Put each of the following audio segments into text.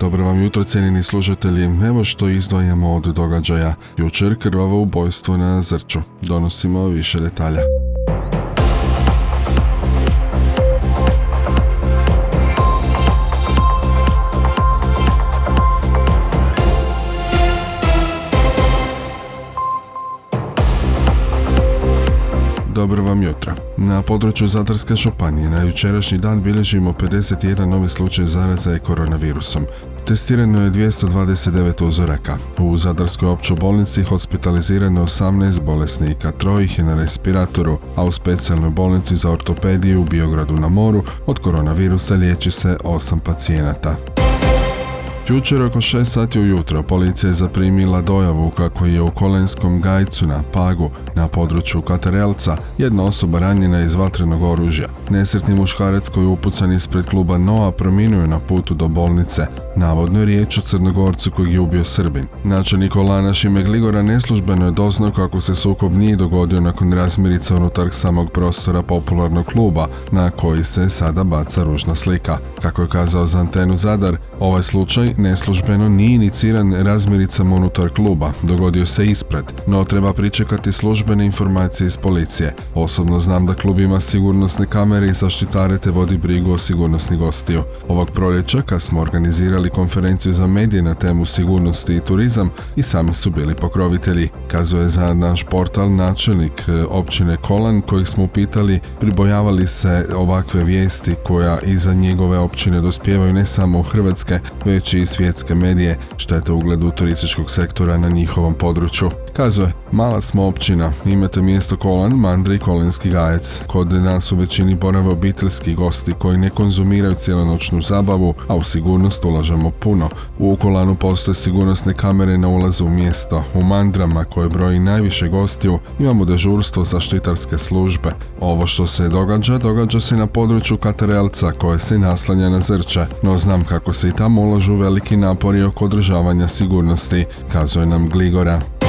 Dobro vam jutro, cijenjeni služatelji. Evo što izdvajamo od događaja. Jučer krvavo ubojstvo na Zrču. Donosimo više detalja. Dobro vam jutro. Na području Zadarske županije na jučerašnji dan bilježimo 51 novi slučaj zaraze koronavirusom. Testirano je 229 uzoraka. U Zadarskoj općoj bolnici hospitalizirano 18 bolesnika, trojih je na respiratoru, a u specijalnoj bolnici za ortopediju u Biogradu na moru od koronavirusa liječi se 8 pacijenata. Jučer oko 6 sati ujutro policija je zaprimila dojavu kako je u Kolenskom gajcu na Pagu na području Katarelca jedna osoba ranjena iz vatrenog oružja. Nesretni muškarac koji je upucan ispred kluba Noa preminuo na putu do bolnice. Navodno je riječ o crnogorcu kojeg je ubio Srbin. Načelnik Olana Šime Gligora neslužbeno je doznao kako se sukob nije dogodio nakon razmirica unutar samog prostora popularnog kluba na koji se sada baca ružna slika. Kako je kazao za antenu Zadar, ovaj slučaj neslužbeno nije iniciran razmiricama unutar kluba, dogodio se ispred, no treba pričekati službene informacije iz policije. Osobno znam da klub ima sigurnosne kamere i zaštitare te vodi brigu o sigurnosni gostiju. Ovog proljeća kad smo organizirali konferenciju za medije na temu sigurnosti i turizam i sami su bili pokrovitelji, kazuje za naš portal načelnik e, općine Kolan kojih smo upitali pribojavali se ovakve vijesti koja iza njegove općine dospijevaju ne samo Hrvatske, već i svjetske medije štete ugledu turističkog sektora na njihovom području. Kazuje, mala smo općina, imate mjesto Kolan, Mandri i Kolinski gajec. Kod nas u većini borave obiteljski gosti koji ne konzumiraju cijelonoćnu zabavu, a u sigurnost ulažemo puno. U Kolanu postoje sigurnosne kamere na ulazu u mjesto. U Mandrama, koje broji najviše gostiju, imamo dežurstvo zaštitarske službe. Ovo što se događa, događa se na području Katarelca koje se naslanja na Zrče, no znam kako se i tamo ulažu veliki napori oko održavanja sigurnosti, kazuje nam Gligora.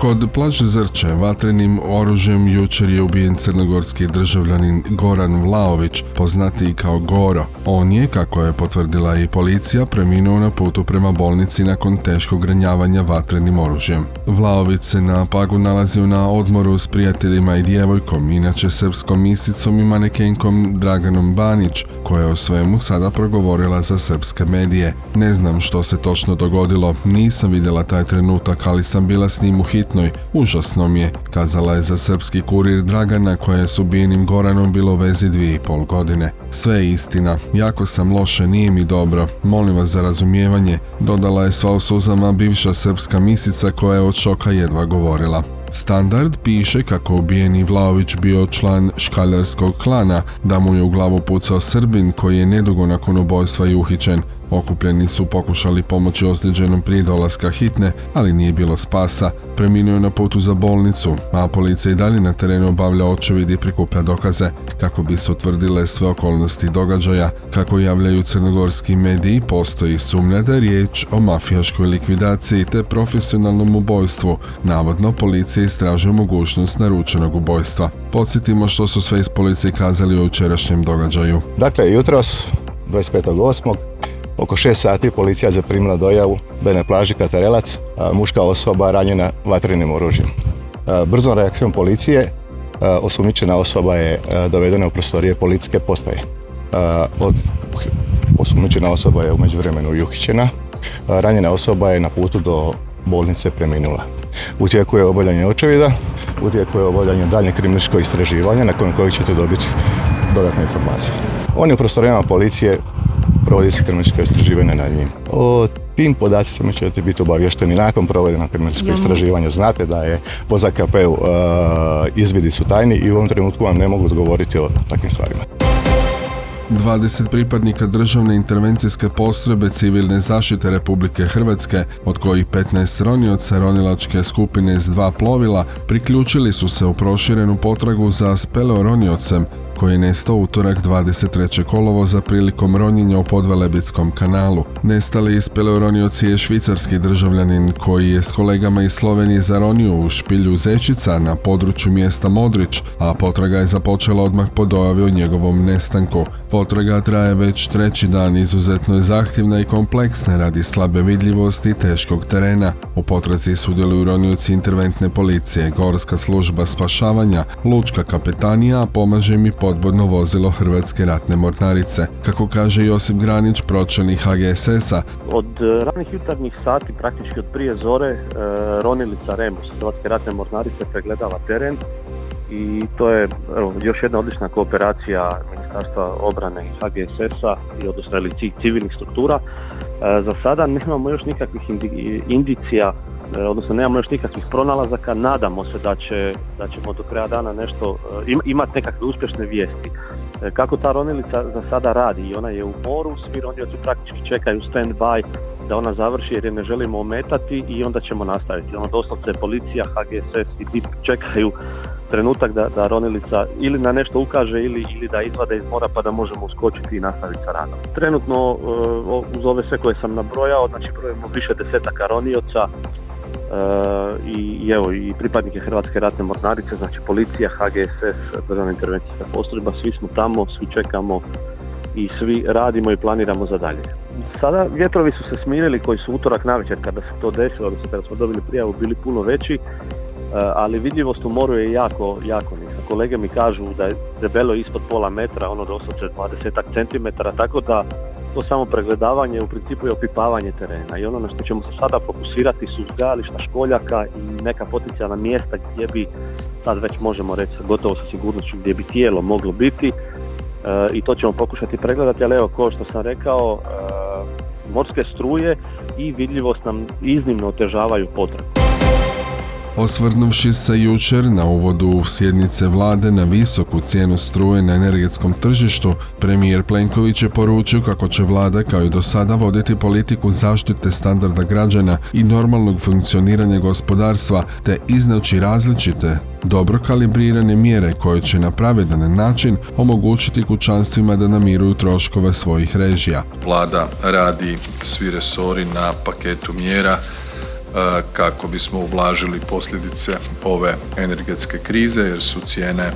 Kod plaže Zrče vatrenim oružjem jučer je ubijen crnogorski državljanin Goran Vlaović, poznatiji kao Goro. On je, kako je potvrdila i policija, preminuo na putu prema bolnici nakon teškog ranjavanja vatrenim oružjem. Vlaović se na pagu nalazio na odmoru s prijateljima i djevojkom, inače srpskom misicom i manekenkom Draganom Banić, koja je o svemu sada progovorila za srpske medije. Ne znam što se točno dogodilo, nisam vidjela taj trenutak, ali sam bila s njim u hitnoj. Užasno mi je, kazala je za srpski kurir Dragana koja je s ubijenim Goranom bilo vezi dvije i pol godine. Sve je istina, jako sam loše, nije mi dobro, molim vas za razumijevanje, dodala je sva u suzama bivša srpska misica koja je od šoka jedva govorila. Standard piše kako ubijeni Vlaović bio član škaljarskog klana, da mu je u glavu pucao Srbin koji je nedugo nakon ubojstva i uhićen. Okupljeni su pokušali pomoći ozlijeđenom prije dolaska hitne, ali nije bilo spasa. Preminuo je na putu za bolnicu, a policija i dalje na terenu obavlja očevid i prikuplja dokaze kako bi se utvrdile sve okolnosti događaja. Kako javljaju crnogorski mediji, postoji sumnja da je riječ o mafijaškoj likvidaciji te profesionalnom ubojstvu. Navodno, policija istražuje mogućnost naručenog ubojstva. Podsjetimo što su sve iz policije kazali o jučerašnjem događaju. Dakle, jutros 25.8. Oko 6 sati policija zaprimila dojavu da je na plaži Katarelac muška osoba ranjena vatrenim oružjem. Brzom reakcijom policije osumnjičena osoba je dovedena u prostorije policijske postaje. Osumnjičena osoba je u međuvremenu uhićena. Ranjena osoba je na putu do bolnice preminula. U tijeku je obavljanje očevida, u tijeku je obavljanje daljnje kriminalističko istraživanja nakon kojeg ćete dobiti dodatne informacije. On je u prostorijama policije provodi se kriminalističko istraživanje na njim. O tim podacima ćete biti obavješteni nakon provedena kriminalističkog istraživanja. Znate da je po ZKP-u uh, izvidi su tajni i u ovom trenutku vam ne mogu odgovoriti o takvim stvarima. 20 pripadnika državne intervencijske postrojbe civilne zaštite Republike Hrvatske, od kojih 15 ronioca ronilačke skupine s dva plovila, priključili su se u proširenu potragu za speleoroniocem koji je nestao utorak 23. kolovoza prilikom ronjenja u Podvelebitskom kanalu. Nestali iz Peleoronioci je švicarski državljanin koji je s kolegama iz Slovenije zaronio u špilju Zečica na području mjesta Modrić, a potraga je započela odmah po dojavi o njegovom nestanku. Potraga traje već treći dan, izuzetno je zahtjevna i kompleksna radi slabe vidljivosti i teškog terena. U potrazi sudjeluju ronioci interventne policije, gorska služba spašavanja, lučka kapetanija, a pomaže mi podbodno vozilo Hrvatske ratne mornarice. Kako kaže Josip Granić, pročelnik HGSS-a, Od e, ranih jutarnjih sati, praktički od prije zore, e, ronilica Remus, Hrvatske ratne mornarice, pregledava teren i to je još jedna odlična kooperacija Ministarstva obrane i HGSS-a i odnosno ili ci- civilnih struktura. E, Za sada nemamo još nikakvih indi- indicija, odnosno nemamo još nikakvih pronalazaka, nadamo se da, će, da ćemo do kraja dana nešto e, im- imati nekakve uspješne vijesti. E, Kako ta ronilica za sada radi i ona je u moru, svi ronioci praktički čekaju stand by da ona završi jer je ne želimo ometati i onda ćemo nastaviti. Ono doslovce policija, HGSS i DIP čekaju trenutak da, da ronilica ili na nešto ukaže ili, ili da izvade iz mora pa da možemo uskočiti i nastaviti sa radom. Trenutno e, uz ove sve koje sam nabrojao, znači brojimo više desetaka ronioca e, i, i evo i pripadnike Hrvatske ratne mornarice, znači policija, HGSS, državna intervencijska postrojba, svi smo tamo, svi čekamo i svi radimo i planiramo za dalje. Sada vjetrovi su se smirili koji su utorak navečer kada se to desilo, odnosno kada smo dobili prijavu bili puno veći, e, ali vidljivost u moru je jako, jako niska. Kolege mi kažu da je debelo ispod pola metra, ono doslovce 20 centimetara, tako da to samo pregledavanje u principu je opipavanje terena i ono na što ćemo se sada fokusirati su uzgajališta školjaka i neka potencijalna mjesta gdje bi, sad već možemo reći gotovo sa sigurnošću gdje bi tijelo moglo biti E, i to ćemo pokušati pregledati, ali evo, kao što sam rekao, e, morske struje i vidljivost nam iznimno otežavaju potragu. Osvrnuvši se jučer na uvodu sjednice vlade na visoku cijenu struje na energetskom tržištu, premijer Plenković je poručio kako će vlada kao i do sada voditi politiku zaštite standarda građana i normalnog funkcioniranja gospodarstva te iznaći različite, dobro kalibrirane mjere koje će na pravedan način omogućiti kućanstvima da namiruju troškove svojih režija. Vlada radi svi resori na paketu mjera kako bismo ublažili posljedice ove energetske krize jer su cijene e,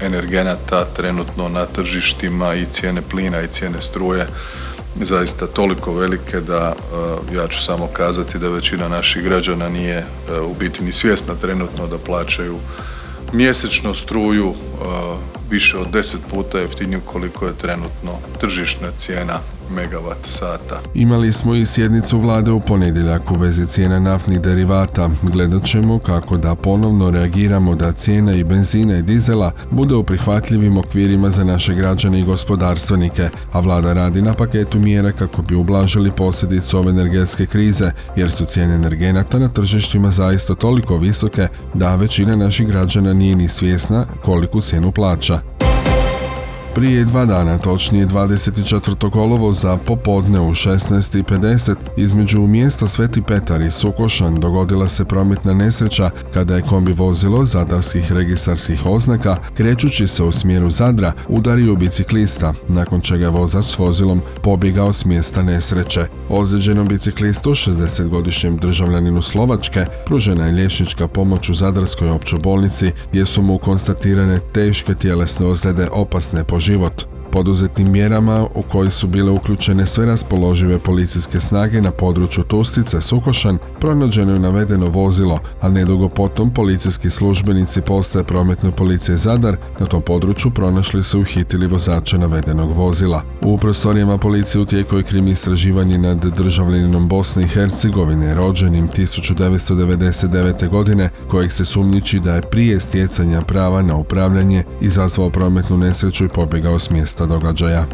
energenata trenutno na tržištima i cijene plina i cijene struje zaista toliko velike da e, ja ću samo kazati da većina naših građana nije e, u biti ni svjesna trenutno da plaćaju mjesečno struju e, više od 10 puta jeftiniju koliko je trenutno tržišna cijena megavat sata. Imali smo i sjednicu vlade u ponedjeljak u vezi cijena naftnih derivata. Gledat ćemo kako da ponovno reagiramo da cijena i benzina i dizela bude u prihvatljivim okvirima za naše građane i gospodarstvenike, a vlada radi na paketu mjera kako bi ublažili posljedicu ove energetske krize, jer su cijene energenata na tržištima zaista toliko visoke da većina naših građana nije ni svjesna koliku cijenu plaća. Prije dva dana, točnije 24. kolovo za popodne u 16.50 između mjesta Sveti Petar i Sukošan dogodila se prometna nesreća kada je kombi vozilo zadarskih registarskih oznaka krećući se u smjeru Zadra udario biciklista, nakon čega je vozač s vozilom pobjegao s mjesta nesreće. Ozlijeđenom biciklistu, 60-godišnjem državljaninu Slovačke, pružena je liječnička pomoć u Zadarskoj općoj bolnici gdje su mu konstatirane teške tjelesne ozljede opasne po život. Poduzetnim mjerama u koji su bile uključene sve raspoložive policijske snage na području Tustice Sukošan, pronađeno je navedeno vozilo, a nedugo potom policijski službenici postaje prometne policije Zadar na tom području pronašli su uhitili vozača navedenog vozila. U prostorijama policije u tijeku je krimi istraživanje nad državljaninom Bosne i Hercegovine rođenim 1999. godine kojeg se sumnjiči da je prije stjecanja prava na upravljanje izazvao prometnu nesreću i pobjegao s mjesta događaja.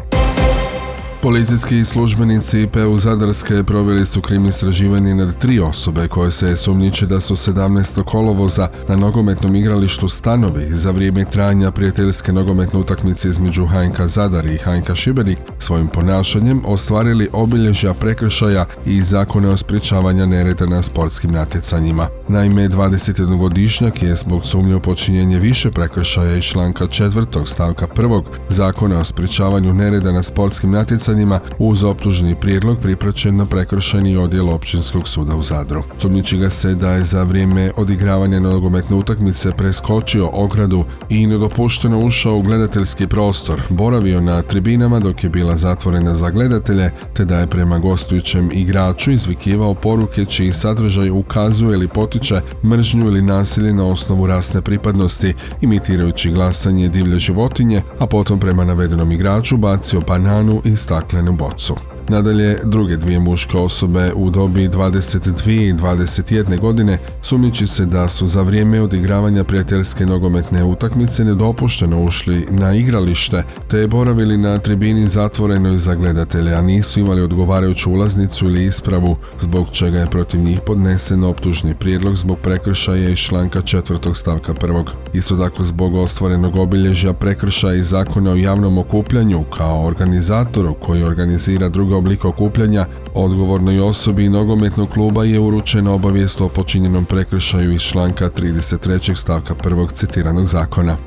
Policijski službenici PU Zadarske proveli su krim istraživanje nad tri osobe koje se sumnjiče da su 17. kolovoza na nogometnom igralištu Stanovi za vrijeme trajanja prijateljske nogometne utakmice između HNK Zadar i HNK Šibenik svojim ponašanjem ostvarili obilježja prekršaja i zakone o sprječavanja nereda na sportskim natjecanjima. Naime, 21-godišnjak je zbog sumnje u počinjenje više prekršaja iz članka 4. stavka 1. zakona o sprječavanju nereda na sportskim natjecanjima uz optužni prijedlog pripraćen na prekršajni odjel općinskog suda u Zadru. Sumnjiči ga se da je za vrijeme odigravanja nogometne utakmice preskočio ogradu i nedopušteno ušao u gledateljski prostor, boravio na tribinama dok je bila zatvorena za gledatelje, te da je prema gostujućem igraču izvikivao poruke čiji sadržaj ukazuje ili potiče mržnju ili nasilje na osnovu rasne pripadnosti, imitirajući glasanje divlje životinje, a potom prema navedenom igraču bacio bananu i staklenu bocu. Nadalje, druge dvije muške osobe u dobi 22 i 21 godine sumnjiči se da su za vrijeme odigravanja prijateljske nogometne utakmice nedopušteno ušli na igralište te boravili na tribini zatvorenoj za gledatelje, a nisu imali odgovarajuću ulaznicu ili ispravu, zbog čega je protiv njih podnesen optužni prijedlog zbog prekršaja iz članka 4. stavka 1. Isto tako zbog ostvarenog obilježja prekršaja iz zakona o javnom okupljanju kao organizatoru koji organizira druga oblik okupljanja, odgovornoj osobi nogometnog kluba je uručena obavijest o počinjenom prekršaju iz članka 33. stavka 1. citiranog zakona.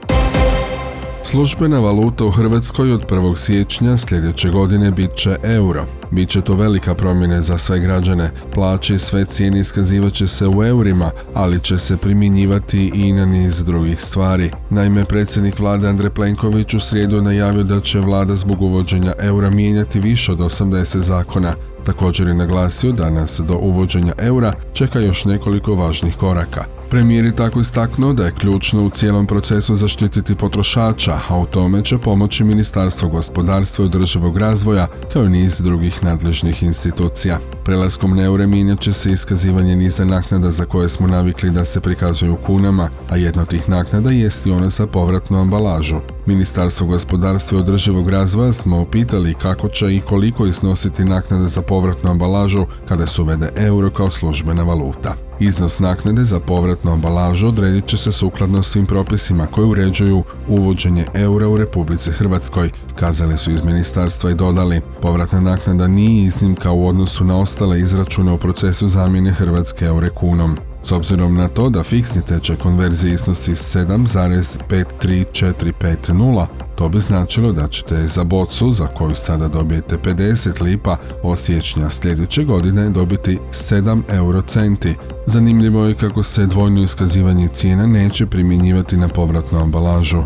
Službena valuta u Hrvatskoj od 1. siječnja sljedeće godine bit će euro. Biće to velika promjena za sve građane. Plaće i sve cijene iskazivat će se u eurima, ali će se primjenjivati i na niz drugih stvari. Naime, predsjednik vlade Andrej Plenković u srijedu najavio da će vlada zbog uvođenja eura mijenjati više od 80 zakona. Također je naglasio da nas do uvođenja eura čeka još nekoliko važnih koraka. Premijer je tako istaknuo da je ključno u cijelom procesu zaštititi potrošača, a u tome će pomoći Ministarstvo gospodarstva i održivog razvoja kao i niz drugih nadležnih institucija. Prelaskom na eure mijenjat će se iskazivanje niza naknada za koje smo navikli da se prikazuju u kunama, a jedna od tih naknada jest i ona za povratnu ambalažu. Ministarstvo gospodarstva i održivog razvoja smo opitali kako će i koliko iznositi naknade za povratnu ambalažu kada se uvede euro kao službena valuta. Iznos naknade za povratnu ambalažu odredit će se sukladno svim propisima koji uređuju uvođenje eura u Republici Hrvatskoj, kazali su iz ministarstva i dodali. Povratna naknada nije iznimka u odnosu na ostale izračune u procesu zamjene Hrvatske eure kunom. S obzirom na to da fiksni tečaj konverzije iznosi 7,53450, to bi značilo da ćete za bocu za koju sada dobijete 50 lipa od siječnja sljedeće godine dobiti 7 eurocenti. Zanimljivo je kako se dvojno iskazivanje cijena neće primjenjivati na povratnu ambalažu.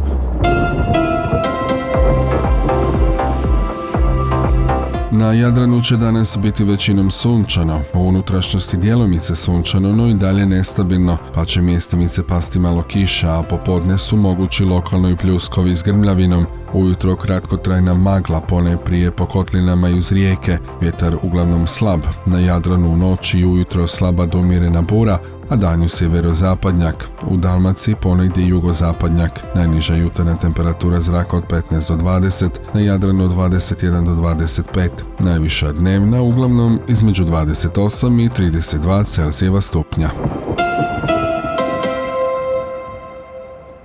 Na Jadranu će danas biti većinom sunčano, u unutrašnjosti djelomice sunčano, no i dalje nestabilno, pa će mjestimice pasti malo kiša, a popodne su mogući lokalno i pljuskovi s grmljavinom. Ujutro kratkotrajna magla pone prije po kotlinama i uz rijeke, vjetar uglavnom slab, na Jadranu u noći i ujutro slaba do umjerena bura, a danju sjeverozapadnjak. U Dalmaciji ponegdje jugozapadnjak. Najniža jutarnja temperatura zraka od 15 do 20, na Jadranu od 21 do 25. Najviša dnevna uglavnom između 28 i 32 Celsijeva stupnja.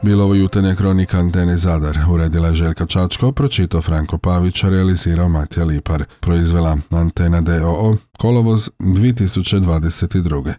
Bilo ovo jutarnja kronika Antene Zadar. Uredila je Željka Čačko, pročitao Franko Pavić, realizirao Matija Lipar. Proizvela Antena DOO, kolovoz 2022.